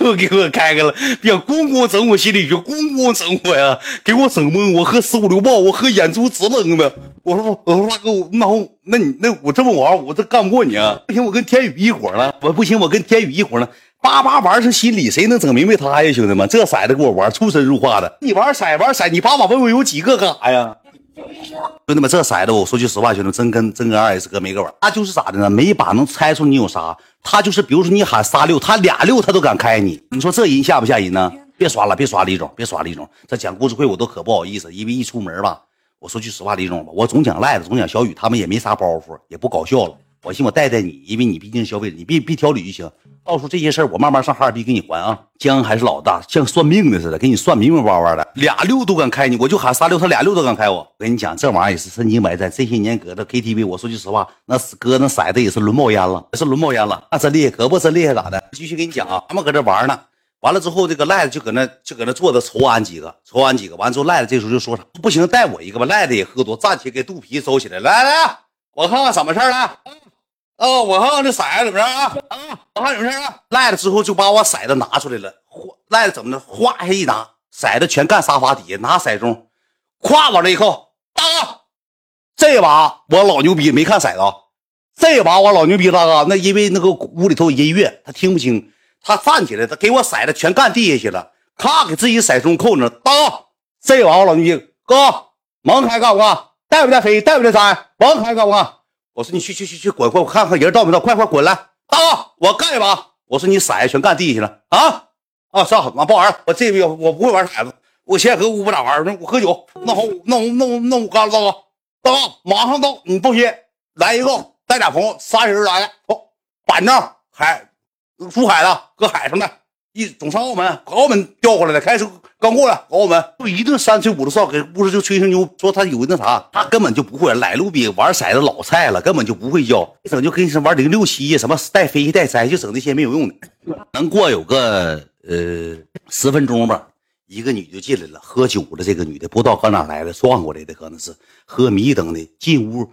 又给我开开了，别咣咣整我心里去，咣咣整我呀，给我整懵，我喝十五六爆，我喝眼珠直愣的。我说我说大哥，那我那你那我这么玩，我这干不过你啊！不行，我跟天宇一伙了，我不行，我跟天宇一伙了，叭叭玩上心理，谁能整明白他呀，兄弟们？这骰子给我玩出神入化的，你玩骰玩骰，你把把问问有几个干啥呀？兄弟们，这骰子我说句实话，兄弟们真跟真跟二 S 哥没个玩。他就是咋的呢？没把能猜出你有啥。他就是比如说你喊仨六，他俩六他都敢开你。你说这人吓不吓人呢？别刷了，别刷李总，别刷李总。这讲故事会我都可不好意思，因为一出门吧，我说句实话，李总吧，我总讲赖子，总讲小雨，他们也没啥包袱，也不搞笑了。我寻我带带你，因为你毕竟是消费者，你别别挑理就行。到时候这些事儿我慢慢上哈尔滨给你还啊。姜还是老大，像算命的似的，给你算明明白白的。俩六都敢开你，我就喊仨六，他俩六都敢开我。我跟你讲，这玩意儿也是身经百战。这些年搁这 KTV，我说句实话，那哥那骰子也是轮冒烟了，也是轮冒烟了。那真厉害，可不真厉害咋的？继续给你讲啊，他们搁这玩呢。完了之后，这个赖子就搁那就搁那坐着瞅俺几个，瞅俺几个。完了之后，赖子这时候就说啥？不行，带我一个吧。赖子也喝多，站起来给肚皮收起来。来来来，我看看什么事儿来。啊！我看看这骰子怎么着啊？啊！我看怎么事啊？赖了之后就把我骰子拿出来了，赖了怎么的？哗一下一拿，骰子全干沙发底下，拿骰盅，咵往这一扣，大哥，这把我老牛逼，没看骰子，这把我老牛逼，大哥，那因为那个屋里头有音乐，他听不清，他站起来，他给我骰子全干地下去了，咔给自己骰盅扣那，大哥，这把我老牛逼，哥，盲开干不干？带不带飞？带不带摘？盲开干不干？我说你去去去去滚滚，我看看人到没到，快快滚来！大哥，我干一把。我说你骰全干地下了啊啊！上完不玩了我这边我不会玩骰子，我现在搁屋不咋玩那我喝酒，那好，那我那我那我干了，大哥，大哥马上到，你放心，来一个带俩朋友，仨人来的，哦，板正海出海的搁海上的，一总上澳门，澳门调过来的，开车。刚过来，澳门就一顿三吹五的哨，给屋子就吹成牛，说他有那啥，他根本就不会。来路比玩骰子老菜了，根本就不会教，一整就跟你说玩零六七什么带飞带摘，就整那些没有用的。能过有个呃十分钟吧，一个女就进来了，喝酒的这个女的不知道搁哪来的，撞过来的可能是喝迷瞪的。进屋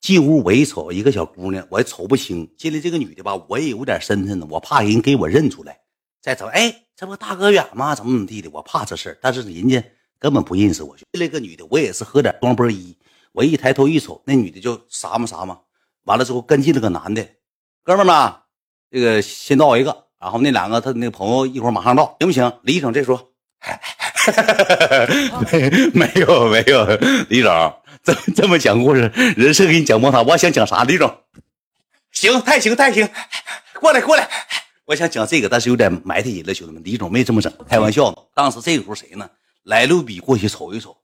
进屋，我一瞅一个小姑娘，我也瞅不清。进来这个女的吧，我也有点身份呢，我怕人给我认出来。再走，哎。这不大哥远吗？怎么怎么地的？我怕这事儿，但是人家根本不认识我。进来个女的，我也是喝点光波一。我一抬头一瞅，那女的就啥嘛啥嘛。完了之后跟进了个男的，哥们儿们，这个先到一个，然后那两个他那个朋友一会儿马上到，行不行？李总这说，(laughs) 没有没有，李总这这么讲故事，人设给你讲崩塌。我想讲啥，李总？行，太行太行，过来过来。我想讲这个，但是有点埋汰人了，兄弟们。李总没这么整，开玩笑呢。当时这个时候谁呢？来路比过去瞅一瞅，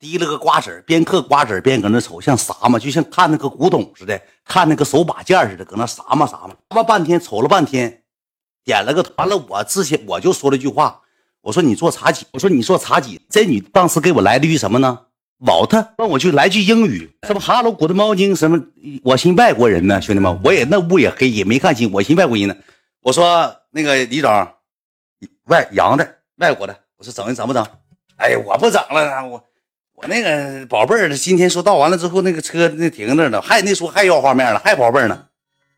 提了个瓜子边嗑瓜子边搁那瞅，像啥嘛？就像看那个古董似的，看那个手把件似的，搁那啥嘛啥嘛。吧半天瞅了半天，点了个完了。我之前我就说了句话，我说你做茶几，我说你做茶几。这女当时给我来了句什么呢？What？问我就来句英语，什么 Hello Good morning？什么？我寻外国人呢，兄弟们，我也那屋也黑，也没看清，我寻外国人呢。我说那个李总，外洋的，外国的。我说整整不整？哎呀，我不整了，我我那个宝贝儿，今天说到完了之后，那个车那停那呢，还那说还要画面了，还宝贝儿呢。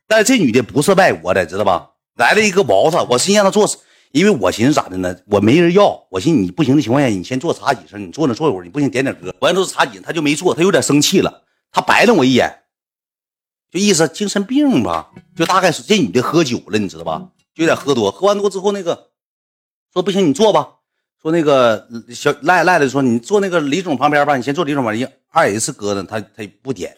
但这女的不是外国的，知道吧？来了一个毛子，我先让她坐，因为我寻思咋的呢？我没人要，我寻思你不行的情况下，你先坐茶几上，你坐那坐一会儿，你不行点点歌。完都是茶几，她就没坐，她有点生气了，她白了我一眼。就意思精神病吧，就大概是这女的喝酒了，你知道吧？就有点喝多，喝完多之后那个说不行，你坐吧。说那个小赖赖的说你坐那个李总旁边吧，你先坐李总旁边。二 S 哥呢，他他不点，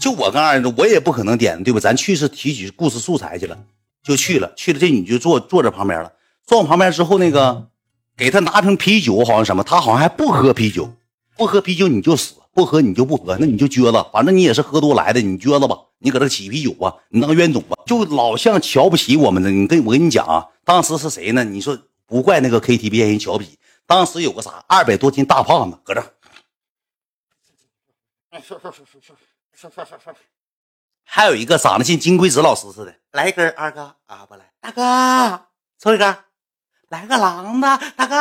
就我跟二 S，我也不可能点，对吧？咱去是提取故事素材去了，就去了，去了这女就坐坐在旁边了。坐我旁边之后，那个给他拿瓶啤酒，好像什么，他好像还不喝啤酒，不喝啤酒你就死。不喝你就不喝，那你就撅了。反正你也是喝多来的，你撅了吧。你搁这起啤酒吧，你当冤种吧，就老像瞧不起我们的。你跟我跟你讲啊，当时是谁呢？你说不怪那个 KTV 让人瞧不起。当时有个啥二百多斤大胖子搁这，还有一个长得像金龟子老师似的，来一根二哥啊不来，大哥抽一根，来个狼的大哥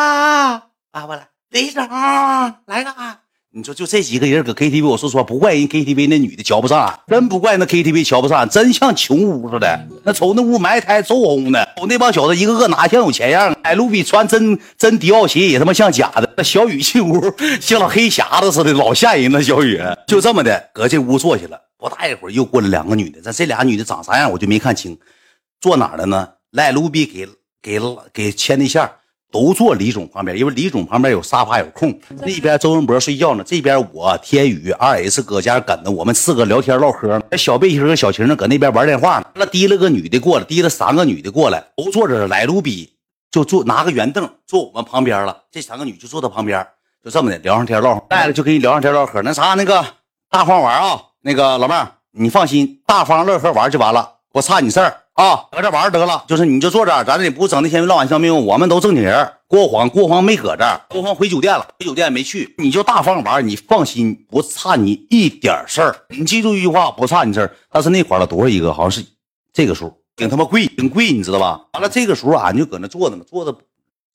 啊不来，李总来个。你说就这几个人搁 KTV，我说实话不怪人 KTV 那女的瞧不上俺，真不怪那 KTV 瞧不上俺，真像穷屋似的。那瞅那屋埋汰走红的，瞅那帮小子一个个哪像有钱样？哎，卢比穿真真迪奥鞋也他妈像假的。那小雨进屋像老黑匣子似的，老吓人了。小雨就这么的搁这屋坐下了，不大一会儿又过来两个女的，咱这俩女的长啥样我就没看清，坐哪了呢？赖卢比给给给牵对象。都坐李总旁边，因为李总旁边有沙发有空。那边周文博睡觉呢，这边我天宇二 S 搁家跟着我们四个聊天唠嗑。那小背心和小晴呢，搁那边玩电话呢。那提了个女的过来，提了三个女的过来，都坐着。来卢比就坐拿个圆凳坐我们旁边了。这三个女就坐他旁边，就这么的聊上天唠。带了就跟你聊上天唠嗑。那啥，那个大方玩啊，那个老妹儿，你放心，大方乐呵玩就完了，不差你事儿。啊，搁这玩得了，就是你就坐这儿，咱也不整那些闹玩笑命。我们都正经人。郭黄，郭黄没搁这儿，郭黄回酒店了，回酒店没去。你就大方玩，你放心，不差你一点事儿。你记住一句话，不差你事儿。但是那块了多少一个？好像是这个数，挺他妈贵，挺贵，你知道吧？完了，这个时候俺就搁那坐着呢，坐着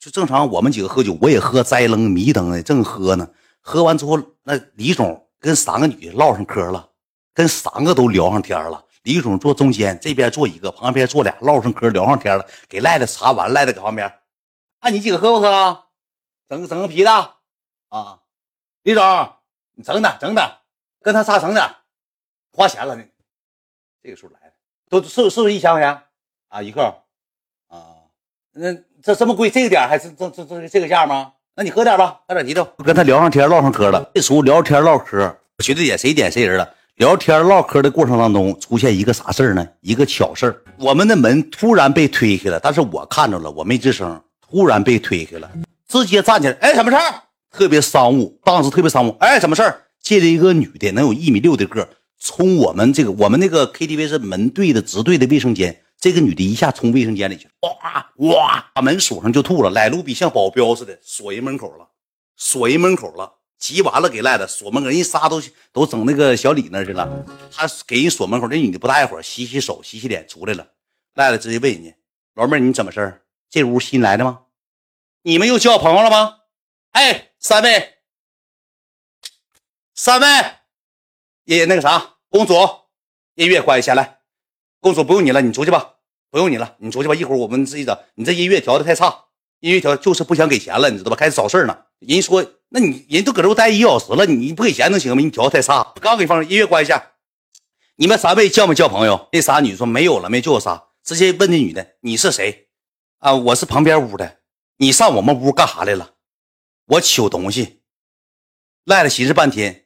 就正常。我们几个喝酒，我也喝栽楞迷瞪的，正喝呢。喝完之后，那李总跟三个女的唠上嗑了，跟三个都聊上天了。李总坐中间，这边坐一个，旁边坐俩，唠上嗑，聊上天了。给赖的茶完，赖的搁旁边。那你几个喝不喝？整个整个啤的啊！李总，你整点整点，跟他仨整点，花钱了呢。这个数来的都是是不是一千块钱啊？一克啊？那这这么贵，这个点还是这这这这个价吗？那你喝点吧，喝点啤酒。跟他聊上天，唠上嗑了。这时候聊天唠嗑，我觉得点谁点谁人了。聊天唠嗑的过程当中，出现一个啥事儿呢？一个巧事儿，我们的门突然被推开了，但是我看着了，我没吱声。突然被推开了，直接站起来，哎，什么事儿？特别商务，当时特别商务，哎，什么事儿？进来一个女的，能有一米六的个，冲我们这个，我们那个 KTV 是门对的，直对的卫生间，这个女的一下冲卫生间里去，哇哇，把门锁上就吐了。来路比像保镖似的，锁人门口了，锁人门口了。急完了，给赖子锁门口，人仨都都整那个小李那去了。他给人锁门口，这女的不大一会儿洗洗手、洗洗脸出来了。赖了直接问人家：“老妹儿，你怎么事儿？这屋新来的吗？你们又交朋友了吗？”哎，三位，三位，也那个啥，公主，音乐关一下来。公主不用你了，你出去吧，不用你了，你出去吧。一会儿我们自己整。你这音乐调的太差，音乐调就是不想给钱了，你知道吧？开始找事儿呢。人说。那你人都搁这屋待一小时了，你不给钱能行吗？你调太差，刚给放音乐关一下。你们三位交没交朋友？那仨女说没有了，没叫我仨，直接问那女的你是谁？啊，我是旁边屋的。你上我们屋干啥来了？我取东西。赖了寻思半天，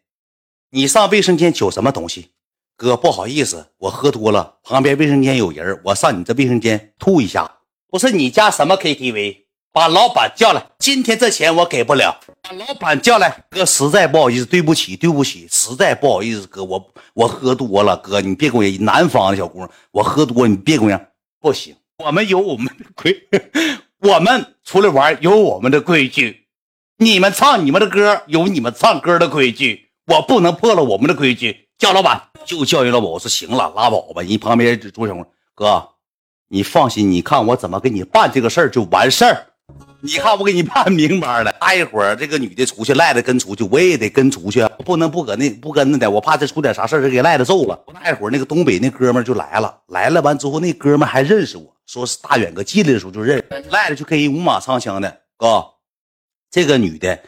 你上卫生间取什么东西？哥，不好意思，我喝多了，旁边卫生间有人，我上你这卫生间吐一下。不是你家什么 KTV？把老板叫来，今天这钱我给不了。把老板叫来，哥，实在不好意思，对不起，对不起，实在不好意思，哥，我我喝多了，哥，你别跟我南方的小姑娘，我喝多，你别跟我不行，我们有我们的规，(laughs) 我们出来玩有我们的规矩，你们唱你们的歌有你们唱歌的规矩，我不能破了我们的规矩。叫老板就叫人老板，我说行了，拉倒吧。人旁边朱小红，哥，你放心，你看我怎么给你办这个事儿就完事儿。你看我给你办明白了，待一会儿这个女的出去，赖子跟出去，我也得跟出去，不能不搁那不跟着的，我怕再出点啥事儿，给赖子揍了。那会儿那个东北那哥们就来了，来了完之后，那哥们还认识我，说是大远哥进来的时候就认识，赖子就跟人五马长枪的。哥，这个女的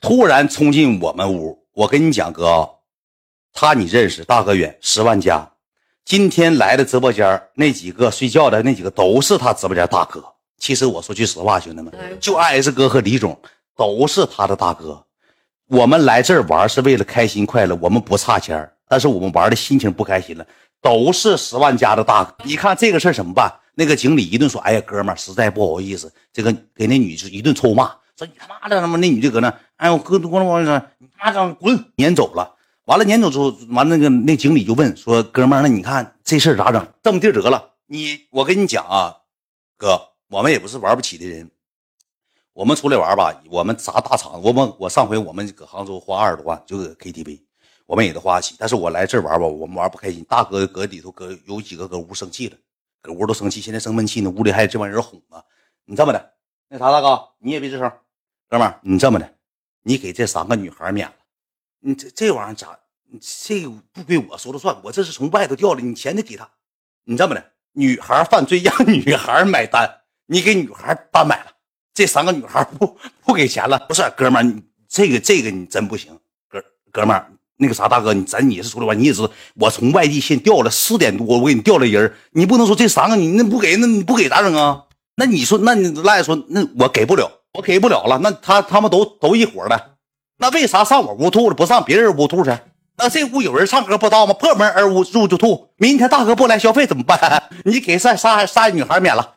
突然冲进我们屋，我跟你讲哥，她你认识大哥远十万加，今天来的直播间那几个睡觉的那几个都是他直播间大哥。其实我说句实话，兄弟们，就 S 哥和李总都是他的大哥。我们来这儿玩是为了开心快乐，我们不差钱但是我们玩的心情不开心了，都是十万加的大哥。你看这个事儿怎么办？那个经理一顿说：“哎呀，哥们儿，实在不好意思，这个给那女的一顿臭骂，说你他妈的他妈那女的搁那，哎，我哥多了我说你妈的滚，撵走了。完了撵走之后，完那个那经理就问说：哥们儿，那你看这事儿咋整？这么地得了，你我跟你讲啊，哥。”我们也不是玩不起的人，我们出来玩吧，我们砸大场，我们我上回我们搁杭州花二十多万就搁 KTV，我们也都花得起。但是我来这玩吧，我们玩不开心。大哥搁里头搁有几个搁屋生气了，搁屋都生气，现在生闷气呢，屋里还有这帮人哄呢。你这么的，那啥大哥，你也别吱声，哥们儿，你这么的，你给这三个女孩免了。你这这玩意儿咋？这不归我说了算，我这是从外头调的，你钱得给他。你这么的，女孩犯罪让女孩买单。你给女孩单买了，这三个女孩不不给钱了？不是，哥们儿，你这个这个你真不行，哥哥们儿，那个啥大哥，你咱你是出来玩，你也知道，我从外地先调了四点多，我给你调了人，你不能说这三个你那不给，那你不给咋整啊？那你说，那你赖说，那我给不了，我给不了了，那他他们都都一伙的，那为啥上我屋吐了，不上别人屋吐去？那这屋有人唱歌不知道吗？破门而入就吐，明天大哥不来消费怎么办？(laughs) 你给三仨仨女孩免了。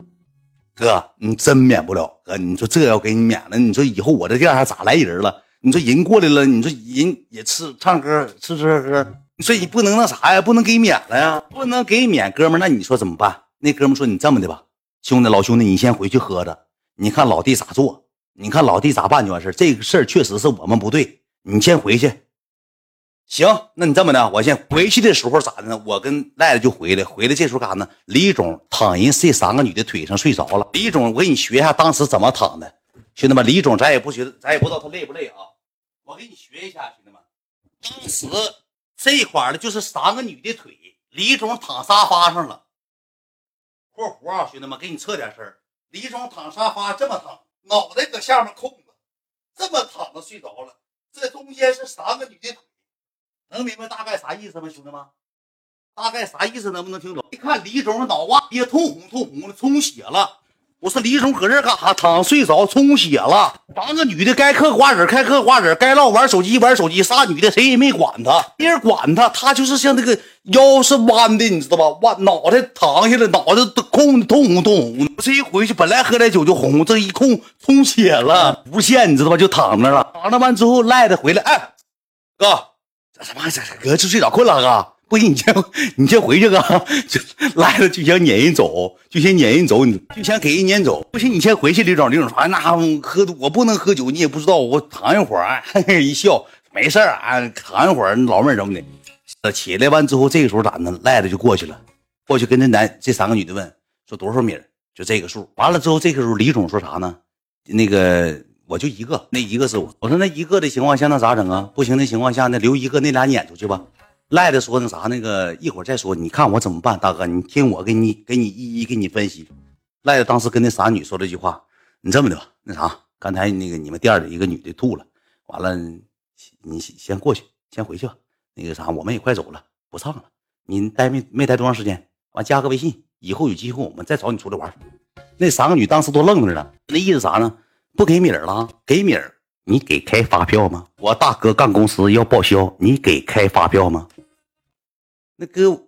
哥，你真免不了。哥，你说这要给你免了，你说以后我这店还咋来人了？你说人过来了，你说人也吃唱歌吃吃喝喝，你说你不能那啥呀？不能给免了呀？不能给免，哥们那你说怎么办？那哥们说你这么的吧，兄弟老兄弟，你先回去喝着，你看老弟咋做，你看老弟咋办就完事这个事儿确实是我们不对，你先回去。行，那你这么的，我先回去的时候咋的呢？我跟赖子就回来，回来这时候干啥呢？李总躺人这三个女的腿上睡着了。李总，我给你学一下当时怎么躺的，兄弟们，李总咱也不觉得，咱也不知道他累不累啊。我给你学一下，兄弟们，当时这一块呢就是三个女的腿，李总躺沙发上了。括弧啊，兄弟们，给你测点身李总躺沙发这么躺，脑袋搁下面空着，这么躺着睡着了。这中间是三个女的腿。能明白大概啥意思吗，兄弟们？大概啥意思？能不能听懂？一看李总脑瓜也通红通红的，充血了。我说李总搁这干啥？躺睡着，充血了。三个女的该嗑瓜子开嗑瓜子，该唠玩手机玩手机。仨女的谁也没管他，没人管他，他就是像那个腰是弯的，你知道吧？弯脑袋躺下来，脑袋都空通红通红的。这一回去，本来喝点酒就红，这一空充血了，无限，你知道吧？就躺那了。躺那完之后，赖着回来，哎，哥。他妈这哥这睡着困了，哥，不行，你先你先回去，(laughs) 哥，来了就想撵人走，就想撵人走，你就想给人撵走，不行，你先回去。李总，李总说，那喝我不能喝酒，你也不知道，我躺一会儿，嘿 (laughs) 嘿一笑，没事儿啊，躺一会儿，老妹儿怎么的？起来完之后，这个时候咋的？赖着就过去了，过去跟这男这三个女的问，说多少米？就这个数。完了之后，这个时候李总说啥呢？那个。我就一个，那一个是我。我说那一个的情况下，那咋整啊？不行的情况下，那留一个，那俩撵出去吧。赖的说那啥，那个一会儿再说。你看我怎么办，大哥，你听我给你给你一一给你分析。赖的当时跟那傻女说了句话，你这么的吧，那啥，刚才那个你们店里一个女的吐了，完了，你先过去，先回去吧。那个啥，我们也快走了，不唱了。你待没没待多长时间？完加个微信，以后有机会我们再找你出来玩。那三个女当时都愣着了，那意思啥呢？不给米儿了，给米儿，你给开发票吗？我大哥干公司要报销，你给开发票吗？那哥，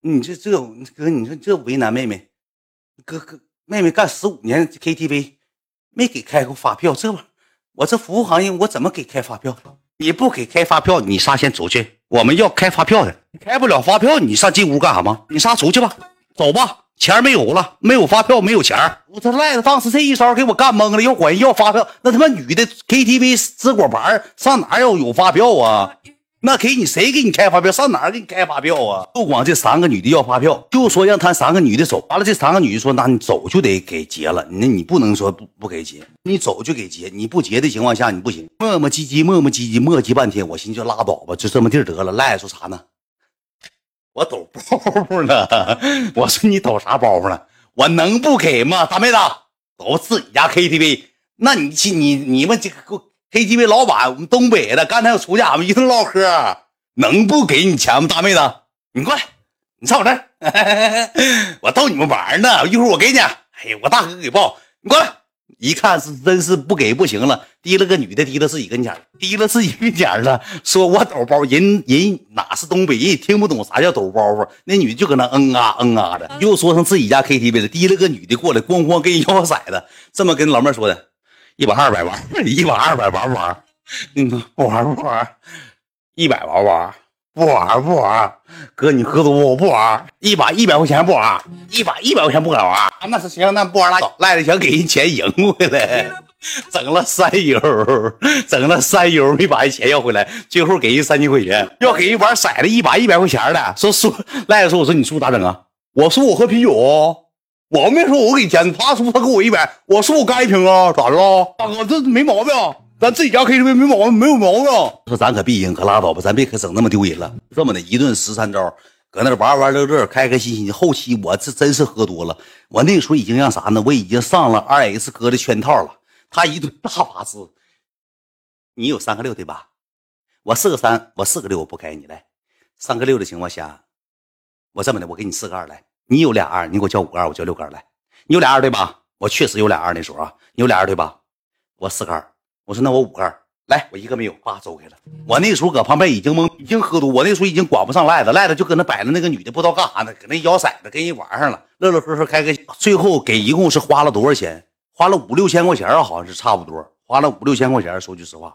你这这哥，你说这为难妹妹，哥哥妹妹干十五年 KTV，没给开过发票，这玩意我这服务行业我怎么给开发票？你不给开发票，你仨先出去，我们要开发票的，开不了发票，你上进屋干啥吗？你仨出去吧，走吧。钱没有了，没有发票，没有钱我这赖子当时这一招给我干懵了，要管要发票，那他妈女的 KTV 吃果盘上哪要有发票啊？那给你谁给你开发票？上哪给你开发票啊？不光这三个女的要发票，就说让他三个女的走。完了，这三个女的说：“那你走就得给结了，那你不能说不不给结，你走就给结。你不结的情况下，你不行。”磨磨唧唧，磨磨唧唧，磨叽半天，我寻思就拉倒吧，就这么地得了。赖子说啥呢？我抖包袱呢，我说你抖啥包袱呢？我能不给吗？大妹子，都自己家 KTV，那你去你你们这个 KTV 老板，我们东北的，刚才我出去俺们一顿唠嗑，能不给你钱吗？大妹子，你过来，你上我这儿，(laughs) 我逗你们玩呢，一会儿我给你。哎呀，我大哥给报，你过来。一看是真是不给不行了，提了个女的，提到自己跟前提到自己跟前了，说我抖包，人人哪是东北人，听不懂啥叫抖包袱。那女的就搁那嗯啊嗯啊的，又说成自己家 KTV 了，提了个女的过来，咣咣跟人摇骰子，这么跟老妹说的，一百二百玩，一百二百玩不玩？嗯，不玩不玩，一百玩不玩？不玩不玩，哥你喝多我不玩，一把一百块钱不玩，一把一百块钱不敢玩，那是行，那不玩拉倒。赖着想给人钱赢回来，(laughs) 整了三油，整了三油，没把人钱要回来，最后给人三千块钱，要给人玩色子一把一百块钱的，说输赖着说我说你输咋整啊？我输我喝啤酒，我没说我给钱，他输他给我一百，我输我干一瓶啊，咋的了？大哥这没毛病。咱自己家 KTV 没毛病，没有毛病。说咱可必赢，可拉倒吧，咱别可整那么丢人了。这么的一顿十三招，搁那玩玩乐乐，开开心心。后期我这真是喝多了，我那个时候已经让啥呢？我已经上了二 S 哥的圈套了。他一顿大法师，你有三个六对吧？我四个三，我四个六，我不开你来。三个六的情况下，我这么的，我给你四个二来。你有俩二，你给我叫五个二，我叫六个二来。你有俩二对吧？我确实有俩二那时候啊，你有俩二对吧？我四个二。我说那我五个来，我一个没有，爸走开了。我那时候搁旁边已经懵，已经喝多。我那时候已经管不上赖子，赖子就搁那摆着那个女的，不知道干啥呢，搁那摇骰子跟人玩上了，乐乐呵呵开个。最后给一共是花了多少钱？花了五六千块钱，好像是差不多，花了五六千块钱。说句实话，